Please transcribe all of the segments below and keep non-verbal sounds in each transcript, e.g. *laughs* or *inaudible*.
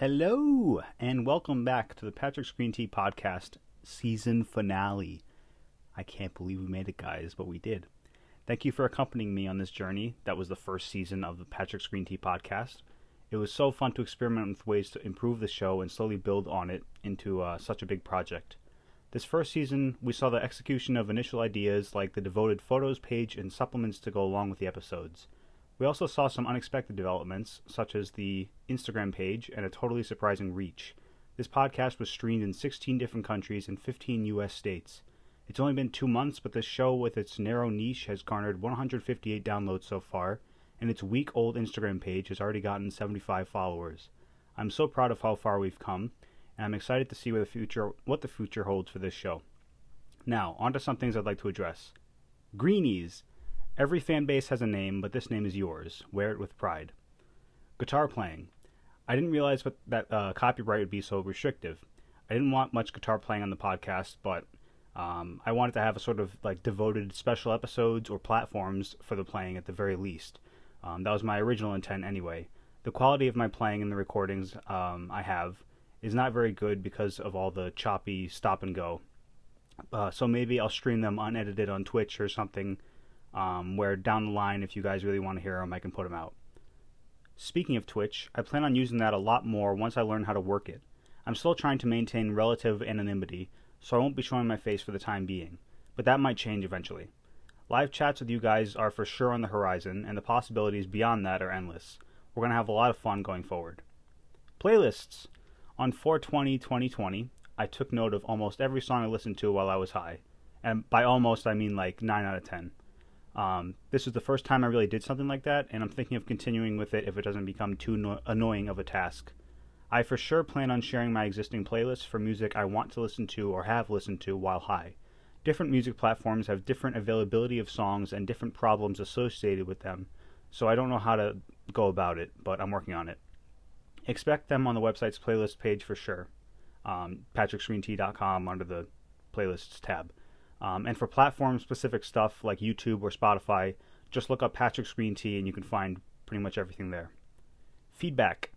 Hello, and welcome back to the Patrick's Green Tea Podcast season finale. I can't believe we made it, guys, but we did. Thank you for accompanying me on this journey. That was the first season of the Patrick's Green Tea Podcast. It was so fun to experiment with ways to improve the show and slowly build on it into uh, such a big project. This first season, we saw the execution of initial ideas like the devoted photos page and supplements to go along with the episodes. We also saw some unexpected developments, such as the Instagram page and a totally surprising reach. This podcast was streamed in 16 different countries and 15 US states. It's only been two months, but this show, with its narrow niche, has garnered 158 downloads so far, and its week old Instagram page has already gotten 75 followers. I'm so proud of how far we've come, and I'm excited to see the future, what the future holds for this show. Now, on to some things I'd like to address. Greenies. Every fan base has a name, but this name is yours. Wear it with pride. Guitar playing. I didn't realize what, that uh, copyright would be so restrictive. I didn't want much guitar playing on the podcast, but um, I wanted to have a sort of like devoted special episodes or platforms for the playing at the very least. Um, that was my original intent anyway. The quality of my playing in the recordings um, I have is not very good because of all the choppy stop and go. Uh, so maybe I'll stream them unedited on Twitch or something, um, where down the line, if you guys really want to hear them, I can put them out. Speaking of Twitch, I plan on using that a lot more once I learn how to work it. I'm still trying to maintain relative anonymity, so I won't be showing my face for the time being, but that might change eventually. Live chats with you guys are for sure on the horizon, and the possibilities beyond that are endless. We're going to have a lot of fun going forward. Playlists. On 420 2020, I took note of almost every song I listened to while I was high. And by almost, I mean like 9 out of 10. Um, this was the first time I really did something like that, and I'm thinking of continuing with it if it doesn't become too no- annoying of a task. I for sure plan on sharing my existing playlists for music I want to listen to or have listened to while high. Different music platforms have different availability of songs and different problems associated with them, so I don't know how to go about it, but I'm working on it. Expect them on the website's playlist page for sure. Um, PatricksGreenTea.com under the playlists tab. Um, and for platform specific stuff like YouTube or Spotify, just look up Patrick's Green Tea and you can find pretty much everything there. Feedback.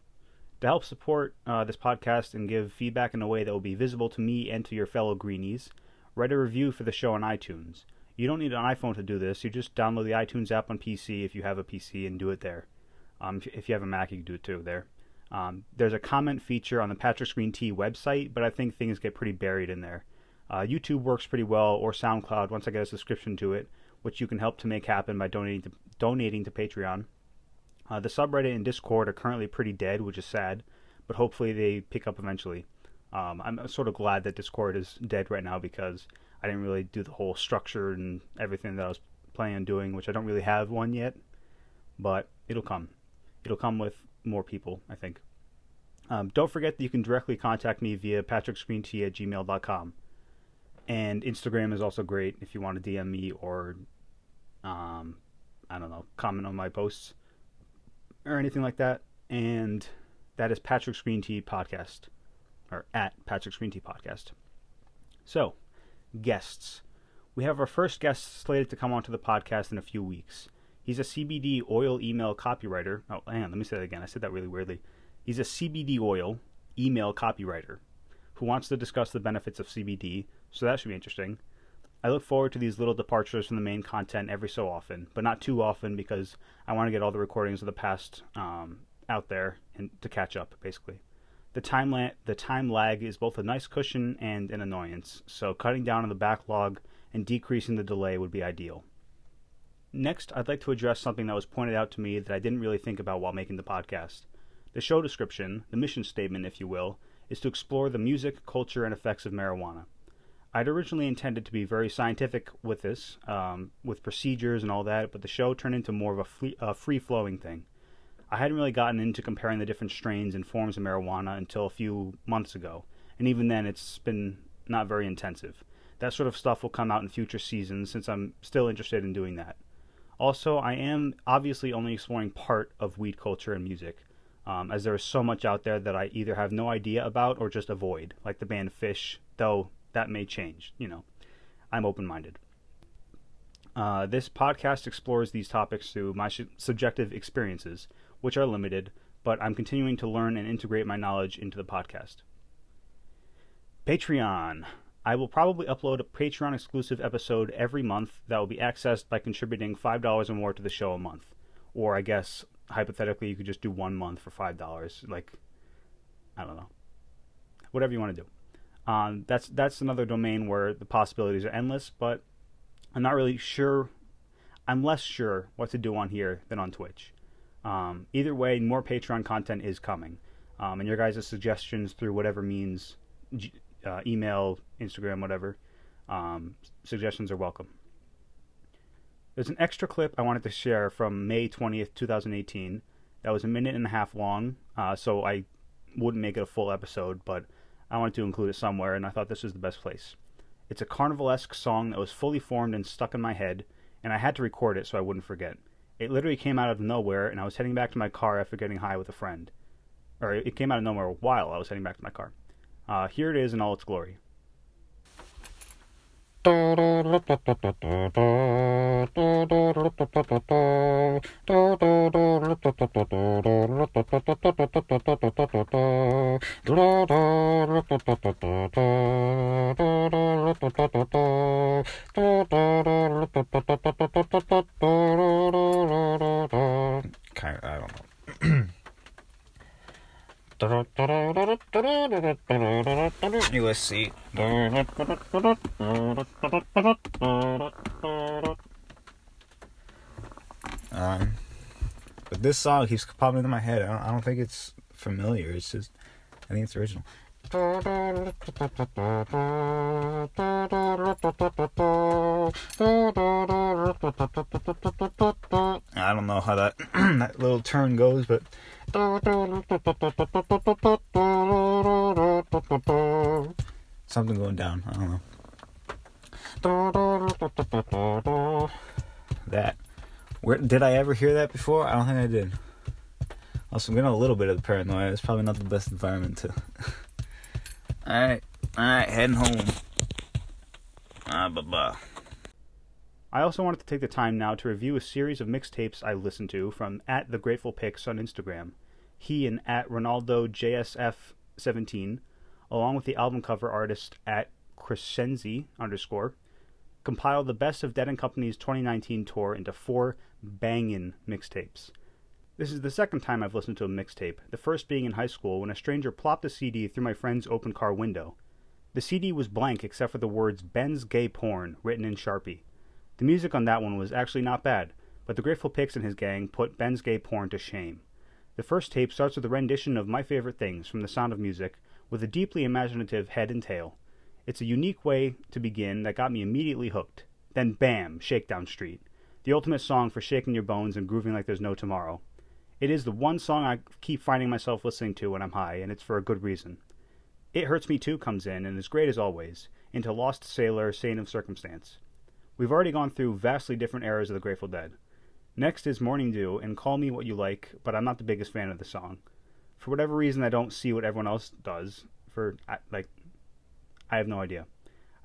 To help support uh, this podcast and give feedback in a way that will be visible to me and to your fellow greenies, write a review for the show on iTunes. You don't need an iPhone to do this. You just download the iTunes app on PC if you have a PC and do it there. Um, if, you have a Mac, you can do it too there. Um, there's a comment feature on the Patrick's Green Tea website, but I think things get pretty buried in there. Uh, YouTube works pretty well, or SoundCloud once I get a subscription to it, which you can help to make happen by donating to, donating to Patreon. Uh, the subreddit and Discord are currently pretty dead, which is sad, but hopefully they pick up eventually. Um, I'm sort of glad that Discord is dead right now because I didn't really do the whole structure and everything that I was planning on doing, which I don't really have one yet, but it'll come. It'll come with more people, I think. Um, don't forget that you can directly contact me via patricksgreentea at gmail.com. And Instagram is also great if you want to DM me or, um, I don't know, comment on my posts or anything like that. And that is Patrick's Green Tea Podcast, or at Patrick's Green Tea Podcast. So, guests. We have our first guest slated to come onto the podcast in a few weeks. He's a CBD oil email copywriter. Oh, hang on, let me say that again. I said that really weirdly. He's a CBD oil email copywriter who wants to discuss the benefits of CBD, so that should be interesting. I look forward to these little departures from the main content every so often, but not too often because I want to get all the recordings of the past um, out there and to catch up, basically. The time, la- the time lag is both a nice cushion and an annoyance, so cutting down on the backlog and decreasing the delay would be ideal. Next, I'd like to address something that was pointed out to me that I didn't really think about while making the podcast. The show description, the mission statement, if you will, is to explore the music, culture, and effects of marijuana. I'd originally intended to be very scientific with this, um, with procedures and all that, but the show turned into more of a, a free flowing thing. I hadn't really gotten into comparing the different strains and forms of marijuana until a few months ago, and even then it's been not very intensive. That sort of stuff will come out in future seasons since I'm still interested in doing that. Also, I am obviously only exploring part of weed culture and music, um, as there is so much out there that I either have no idea about or just avoid, like the band Phish, though that may change, you know. I'm open minded. Uh, this podcast explores these topics through my subjective experiences, which are limited, but I'm continuing to learn and integrate my knowledge into the podcast. Patreon. I will probably upload a Patreon exclusive episode every month that will be accessed by contributing $5 or more to the show a month. Or I guess, hypothetically, you could just do one month for $5. Like, I don't know. Whatever you want to do. Um, that's that's another domain where the possibilities are endless, but I'm not really sure. I'm less sure what to do on here than on Twitch. Um, either way, more Patreon content is coming, um, and your guys' suggestions through whatever means, uh, email, Instagram, whatever, um, suggestions are welcome. There's an extra clip I wanted to share from May 20th, 2018. That was a minute and a half long, uh, so I wouldn't make it a full episode, but I wanted to include it somewhere, and I thought this was the best place. It's a carnivalesque song that was fully formed and stuck in my head, and I had to record it so I wouldn't forget. It literally came out of nowhere, and I was heading back to my car after getting high with a friend. Or it came out of nowhere while I was heading back to my car. Uh, here it is in all its glory. I don't know. USC. Um, but this song keeps popping into my head. I don't, I don't think it's familiar. It's just, I think it's original. I don't know how that *clears throat* that little turn goes, but something going down. I don't know. That. Where did I ever hear that before? I don't think I did. Also, I'm getting a little bit of paranoia. It's probably not the best environment to. *laughs* Alright, alright, heading home. Ah, bye bye. I also wanted to take the time now to review a series of mixtapes I listened to from at the Grateful Pigs on Instagram. He and at Ronaldo JSF17, along with the album cover artist at Crescenzi underscore, compiled the best of Dead and Company's 2019 tour into four bangin' mixtapes. This is the second time I've listened to a mixtape, the first being in high school when a stranger plopped a CD through my friend's open car window. The CD was blank except for the words Ben's Gay Porn written in Sharpie. The music on that one was actually not bad, but the Grateful Pigs and his gang put Ben's Gay Porn to shame. The first tape starts with a rendition of My Favorite Things from The Sound of Music with a deeply imaginative head and tail. It's a unique way to begin that got me immediately hooked. Then bam, Shakedown Street. The ultimate song for shaking your bones and grooving like there's no tomorrow. It is the one song I keep finding myself listening to when I'm high, and it's for a good reason. It Hurts Me Too comes in, and is great as always, into Lost Sailor, Saint of Circumstance. We've already gone through vastly different eras of the Grateful Dead. Next is Morning Dew and Call Me What You Like, but I'm not the biggest fan of the song. For whatever reason, I don't see what everyone else does. For, like, I have no idea.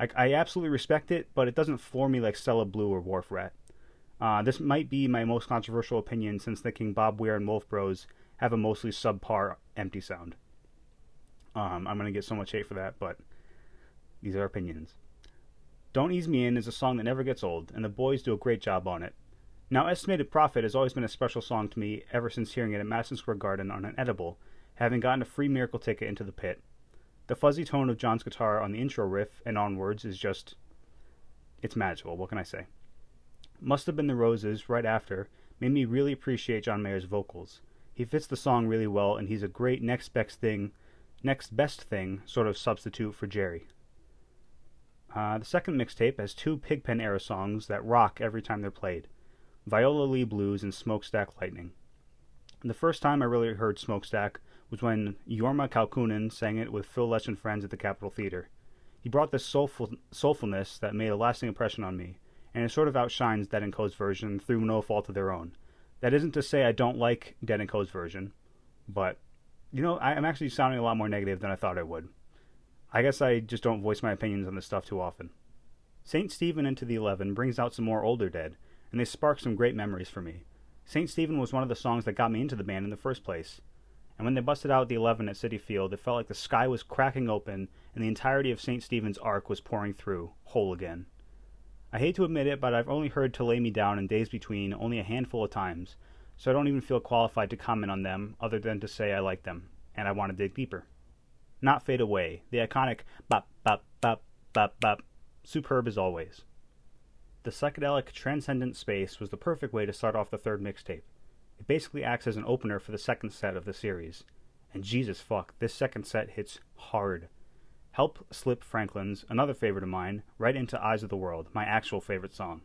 I, I absolutely respect it, but it doesn't floor me like Stella Blue or Wharf Rat. Uh, this might be my most controversial opinion since thinking Bob Weir and Wolf Bros have a mostly subpar empty sound. Um, I'm going to get so much hate for that, but these are opinions. Don't Ease Me In is a song that never gets old, and the boys do a great job on it. Now, Estimated Profit has always been a special song to me ever since hearing it at Madison Square Garden on an edible, having gotten a free miracle ticket into the pit. The fuzzy tone of John's guitar on the intro riff and onwards is just. It's magical, what can I say? Must Have Been the Roses, right after, made me really appreciate John Mayer's vocals. He fits the song really well, and he's a great next best thing, next best thing sort of substitute for Jerry. Uh, the second mixtape has two Pigpen era songs that rock every time they're played Viola Lee Blues and Smokestack Lightning. The first time I really heard Smokestack was when Jorma Kaukonen sang it with Phil Lesh and friends at the Capitol Theater. He brought this soulful, soulfulness that made a lasting impression on me, and it sort of outshines Dead and Co.'s version through no fault of their own. That isn't to say I don't like Dead and Co.'s version, but you know, I, am actually sounding a lot more negative than I thought I would. I guess I just don't voice my opinions on this stuff too often. St. Stephen Into the Eleven brings out some more older Dead, and they spark some great memories for me. St. Stephen was one of the songs that got me into the band in the first place. and when they busted out the 11 at Citi Field, it felt like the sky was cracking open and the entirety of St. Stephen's Arc was pouring through, whole again. I hate to admit it, but I've only heard To Lay Me Down and Days Between only a handful of times, so I don't even feel qualified to comment on them other than to say I like them, and I want to dig deeper. Not Fade Away, the iconic bop bop bop bop bop, superb as always. The psychedelic transcendent space was the perfect way to start off the third mixtape. It basically acts as an opener for the second set of the series. And Jesus fuck, this second set hits hard. Help slip Franklin's, another favorite of mine, right into Eyes of the World, my actual favorite song.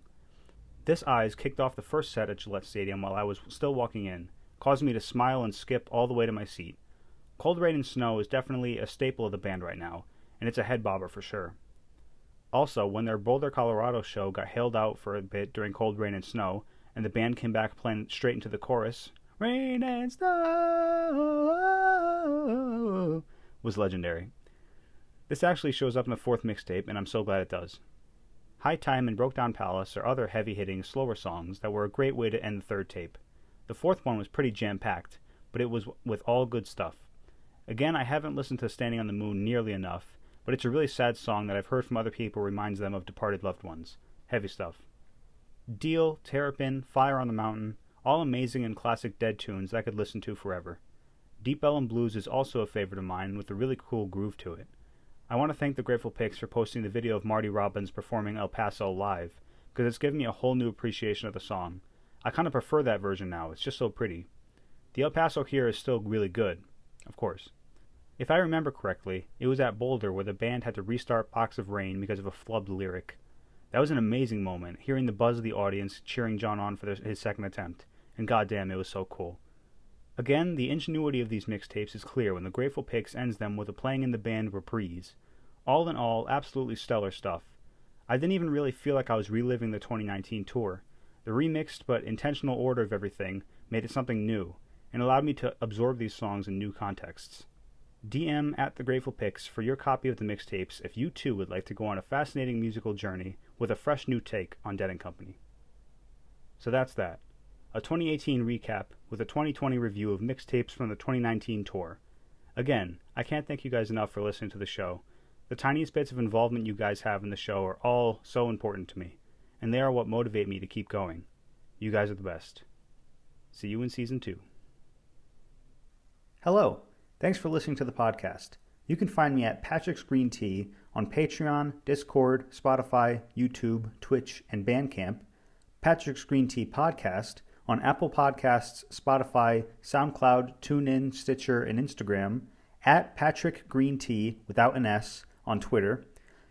This Eyes kicked off the first set at Gillette Stadium while I was still walking in, causing me to smile and skip all the way to my seat. Cold Rain and Snow is definitely a staple of the band right now, and it's a head bobber for sure. Also, when their Boulder, Colorado show got hailed out for a bit during Cold Rain and Snow, and the band came back playing straight into the chorus, Rain and Snow was legendary. This actually shows up in the fourth mixtape, and I'm so glad it does. High Time and Broke Down Palace are other heavy hitting, slower songs that were a great way to end the third tape. The fourth one was pretty jam packed, but it was with all good stuff. Again, I haven't listened to Standing on the Moon nearly enough, but it's a really sad song that I've heard from other people reminds them of departed loved ones. Heavy stuff. Deal, Terrapin, Fire on the Mountain, all amazing and classic Dead tunes that I could listen to forever. Deep Ellum Blues is also a favorite of mine with a really cool groove to it. I want to thank the Grateful Pigs for posting the video of Marty Robbins performing El Paso live, because it's given me a whole new appreciation of the song. I kind of prefer that version now, it's just so pretty. The El Paso here is still really good, of course. If I remember correctly, it was at Boulder where the band had to restart Box of Rain because of a flubbed lyric. That was an amazing moment, hearing the buzz of the audience cheering John on for his second attempt, and goddamn, it was so cool. Again, the ingenuity of these mixtapes is clear when the Grateful Pigs ends them with a playing in the band reprise. All in all, absolutely stellar stuff. I didn't even really feel like I was reliving the 2019 tour. The remixed but intentional order of everything made it something new, and allowed me to absorb these songs in new contexts. DM at the Grateful Pigs for your copy of the mixtapes if you too would like to go on a fascinating musical journey with a fresh new take on Dead and Company. So that's that. A 2018 recap with a 2020 review of mixtapes from the 2019 tour. Again, I can't thank you guys enough for listening to the show. The tiniest bits of involvement you guys have in the show are all so important to me, and they are what motivate me to keep going. You guys are the best. See you in season two. Hello. Thanks for listening to the podcast. You can find me at Patrick's Green Tea on Patreon, Discord, Spotify, YouTube, Twitch, and Bandcamp, Patrick's Green Tea Podcast on Apple Podcasts, Spotify, SoundCloud, TuneIn, Stitcher, and Instagram, at Patrick Green Tea without an S on Twitter.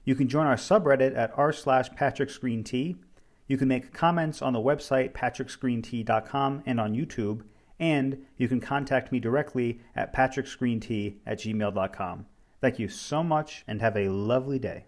You can join our subreddit at r slash Patrick's Green Tea. You can make comments on the website patricksgreentea.com and on YouTube, and you can contact me directly at patricksgreentea at gmail.com. Thank you so much and have a lovely day.